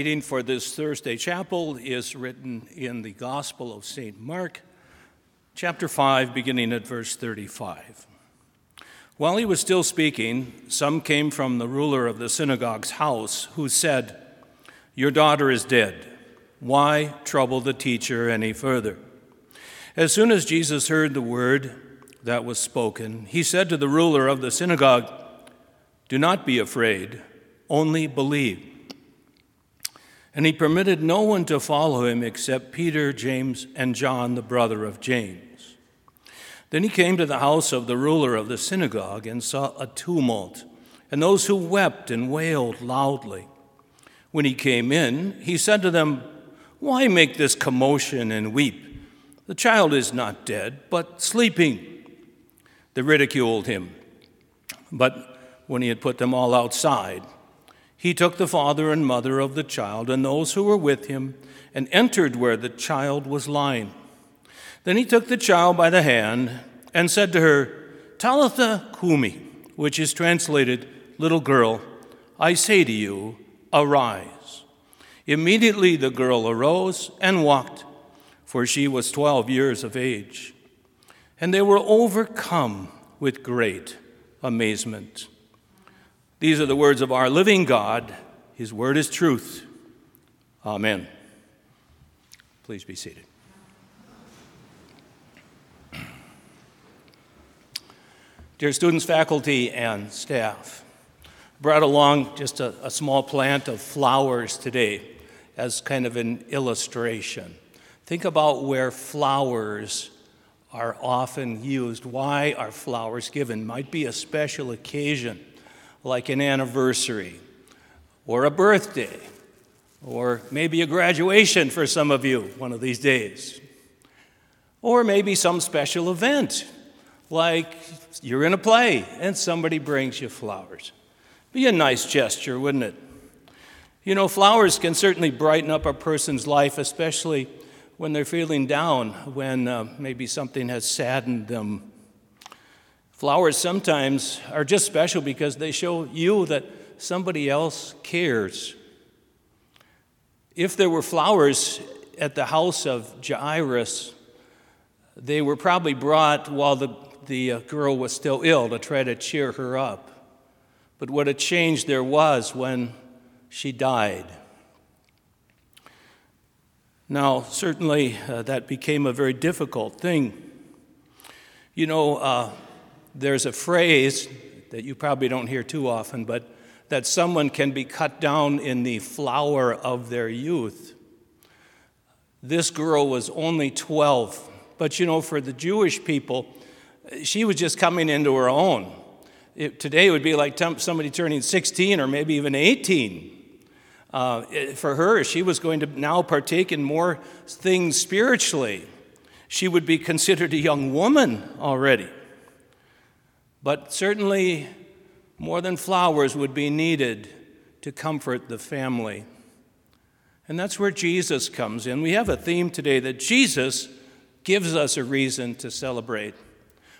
Reading for this Thursday chapel is written in the Gospel of St. Mark, chapter 5, beginning at verse 35. While he was still speaking, some came from the ruler of the synagogue's house who said, Your daughter is dead. Why trouble the teacher any further? As soon as Jesus heard the word that was spoken, he said to the ruler of the synagogue, Do not be afraid, only believe. And he permitted no one to follow him except Peter, James, and John, the brother of James. Then he came to the house of the ruler of the synagogue and saw a tumult, and those who wept and wailed loudly. When he came in, he said to them, Why make this commotion and weep? The child is not dead, but sleeping. They ridiculed him. But when he had put them all outside, he took the father and mother of the child and those who were with him and entered where the child was lying. Then he took the child by the hand and said to her, Talitha cumi, which is translated, Little girl, I say to you, arise. Immediately the girl arose and walked, for she was twelve years of age. And they were overcome with great amazement. These are the words of our living God. His word is truth. Amen. Please be seated. Dear students, faculty, and staff, brought along just a, a, small plant of flowers today as kind of an illustration. Think about where flowers are often used. Why are flowers given? Might be a special occasion like an anniversary or a birthday or maybe a graduation for some of you one of these days. Or maybe some special event, like you're in a play and somebody brings you flowers. Be a nice gesture, wouldn't it? You know, flowers can certainly brighten up a person's life, especially when they're feeling down, when uh, maybe something has saddened them Flowers sometimes are just special because they show you that somebody else cares. If there were flowers at the house of Jairus, they were probably brought while the, the uh, girl was still ill to try to cheer her up. But what a change there was when she died. Now, certainly uh, that became a very difficult thing. You know, uh, there's a phrase that you probably don't hear too often, but that someone can be cut down in the flower of their youth. This girl was only 12, but you know, for the Jewish people, she was just coming into her own. It, today it would be like somebody turning 16 or maybe even 18. Uh, for her, she was going to now partake in more things spiritually. She would be considered a young woman already. But certainly, more than flowers would be needed to comfort the family. And that's where Jesus comes in. We have a theme today that Jesus gives us a reason to celebrate.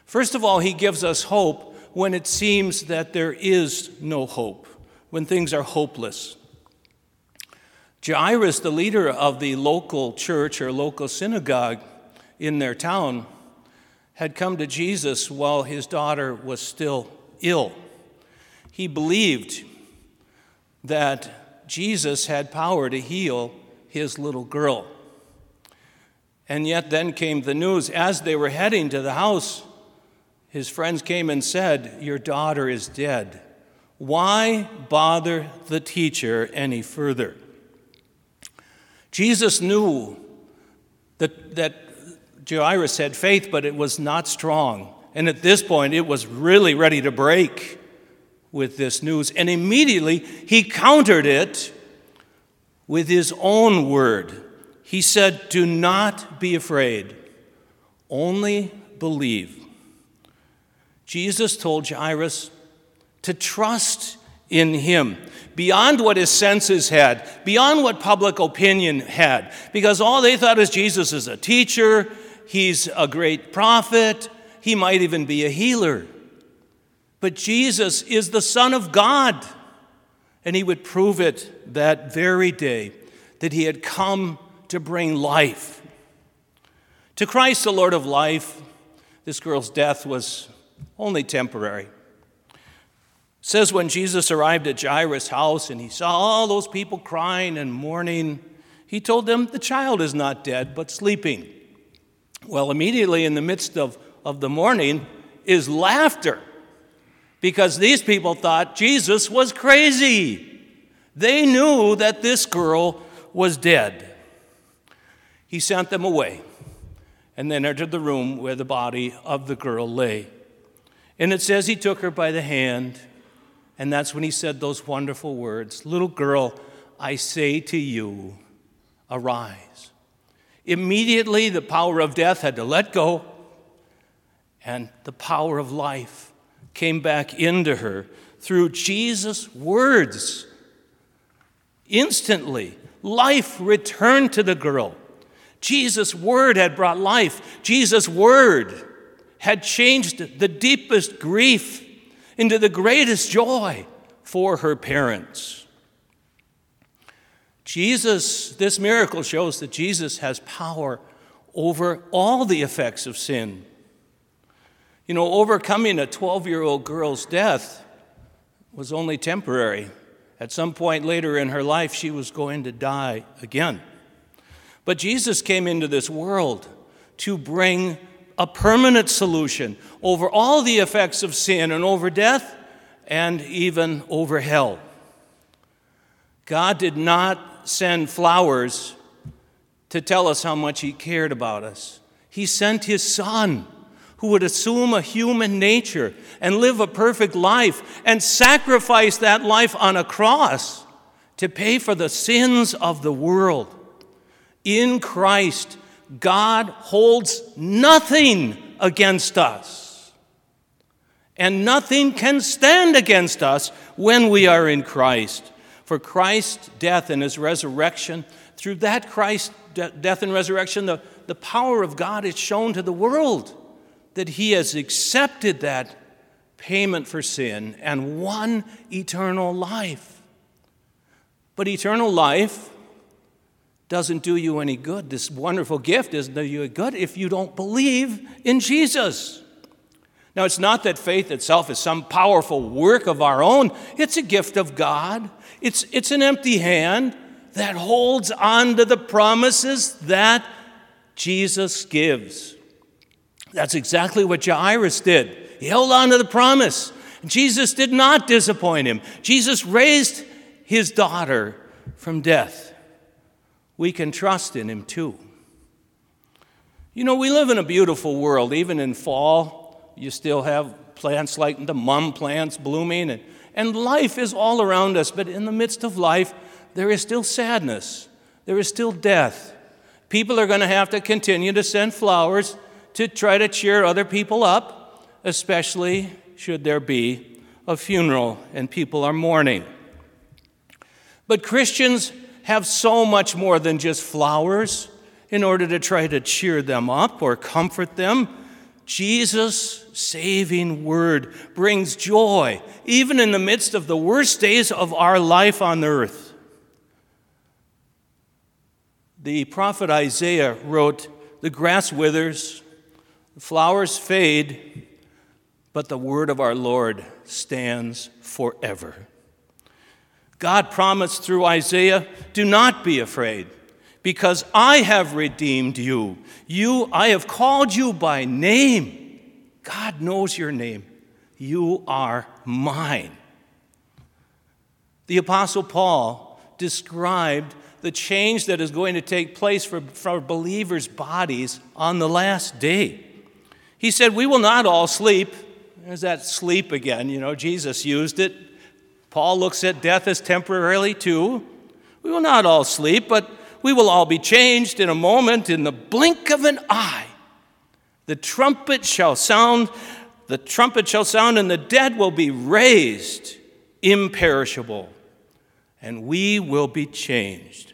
First of all, he gives us hope when it seems that there is no hope, when things are hopeless. Jairus, the leader of the local church or local synagogue in their town, had come to Jesus while his daughter was still ill. He believed that Jesus had power to heal his little girl. And yet, then came the news as they were heading to the house, his friends came and said, Your daughter is dead. Why bother the teacher any further? Jesus knew that, that Jairus had faith, but it was not strong. And at this point, it was really ready to break with this news. And immediately, he countered it with his own word. He said, Do not be afraid, only believe. Jesus told Jairus to trust in him beyond what his senses had, beyond what public opinion had, because all they thought is Jesus is a teacher, he's a great prophet, he might even be a healer. But Jesus is the Son of God. And he would prove it that very day that he had come to bring life. To Christ, the Lord of life, this girl's death was only temporary. It says when Jesus arrived at Jairus' house and he saw all those people crying and mourning, he told them, The child is not dead, but sleeping. Well, immediately in the midst of, of the mourning is laughter because these people thought Jesus was crazy. They knew that this girl was dead. He sent them away and then entered the room where the body of the girl lay. And it says he took her by the hand, and that's when he said those wonderful words Little girl, I say to you, arise. Immediately, the power of death had to let go, and the power of life came back into her through Jesus' words. Instantly, life returned to the girl. Jesus' word had brought life. Jesus' word had changed the deepest grief into the greatest joy for her parents. Jesus, this miracle shows that Jesus has power over all the effects of sin. You know, overcoming a 12 year old girl's death was only temporary. At some point later in her life, she was going to die again. But Jesus came into this world to bring a permanent solution over all the effects of sin and over death and even over hell. God did not send flowers to tell us how much He cared about us. He sent His Son, who would assume a human nature and live a perfect life and sacrifice that life on a cross to pay for the sins of the world. In Christ, God holds nothing against us. And nothing can stand against us when we are in Christ. For Christ's death and his resurrection, through that Christ's de- death and resurrection, the, the power of God is shown to the world that he has accepted that payment for sin and won eternal life. But eternal life doesn't do you any good. This wonderful gift doesn't do you good if you don't believe in Jesus. Now, it's not that faith itself is some powerful work of our own, it's a gift of God. It's, it's an empty hand that holds on to the promises that Jesus gives. That's exactly what Jairus did. He held on to the promise. Jesus did not disappoint him. Jesus raised his daughter from death we can trust in Him too. You know, we live in a beautiful world. Even in fall, you still have plants like the mum plants blooming, and, and life is all around us. But in the midst of life, there is still sadness, there is still death. People are going to have to continue to send flowers to try to cheer other people up, especially should there be a funeral and people are mourning. But Christians have so much more than just flowers in order to try to cheer them up or comfort them. Jesus' saving word brings joy, even in the midst of the worst days of our life on earth. The prophet Isaiah wrote, The grass withers, the flowers fade, but the word of our Lord stands forever. God promised through Isaiah, Do not be afraid, because I have redeemed you. You, I have called you by name. God knows your name. You are mine. The Apostle Paul described the change that is going to take place for, for believers' bodies on the last day. He said, We will not all sleep. There's that sleep again. You know, Jesus used it Paul looks at death as temporarily too. We will not all sleep, but we will all be changed in a moment, in the blink of an eye. The trumpet shall sound, the trumpet shall sound, and the dead will be raised imperishable, and we will be changed.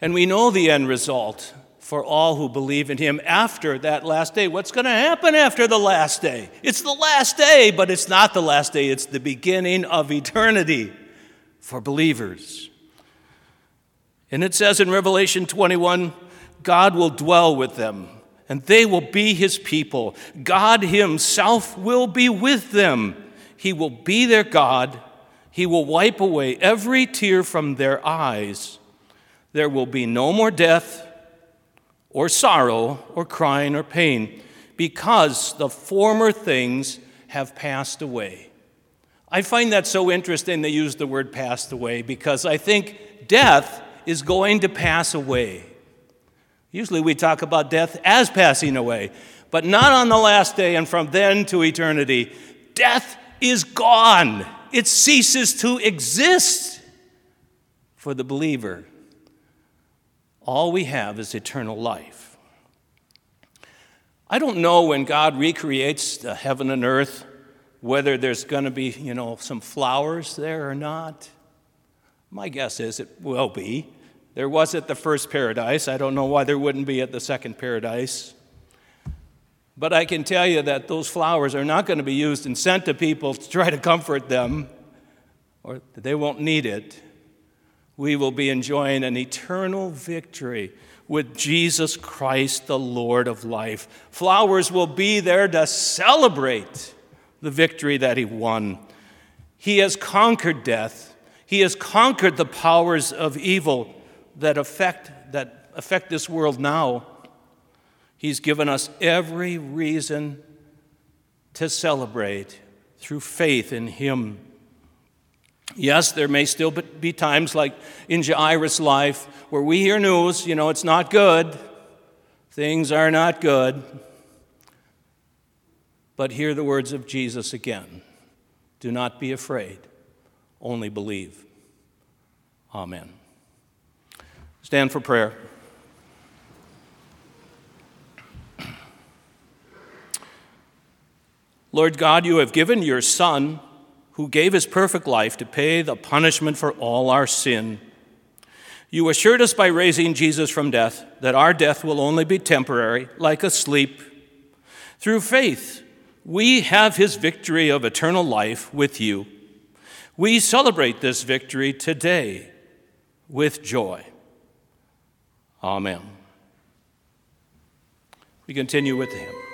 And we know the end result for all who believe in him after that last day. What's going to happen after the last day? It's the last day, but it's not the last day, it's the beginning of eternity. for believers. And it says in Revelation 21 God will dwell with them, and they will be his people. God himself will be with them. He will be their God. He will wipe away every tear from their eyes. There will be no more death, or sorrow, or crying, or pain, because the former things have passed away. I find that so interesting they use the word passed away because I think death is going to pass away. Usually we talk about death as passing away, but not on the last day and from then to eternity. Death is gone, it ceases to exist for the believer. All we have is eternal life. I don't know when God recreates the heaven and earth whether there's going to be, you know, some flowers there or not. My guess is it will be. There was at the first paradise. I don't know why there wouldn't be at the second paradise. But I can tell you that those flowers are not going to be used and sent to people to try to comfort them, or they won't need it. We will be enjoying an eternal victory with Jesus Christ, the Lord of life. Flowers will be there to celebrate the victory that he won. He has conquered death, he has conquered the powers of evil that affect, that affect this world now. He's given us every reason to celebrate through faith in Him. Yes, there may still be times like in Jairus' life where we hear news, you know, it's not good, things are not good. But hear the words of Jesus again Do not be afraid, only believe. Amen. Stand for prayer. Lord God, you have given your Son, who gave his perfect life to pay the punishment for all our sin. You assured us by raising Jesus from death that our death will only be temporary, like a sleep. Through faith, we have his victory of eternal life with you. We celebrate this victory today with joy. Amen. We continue with the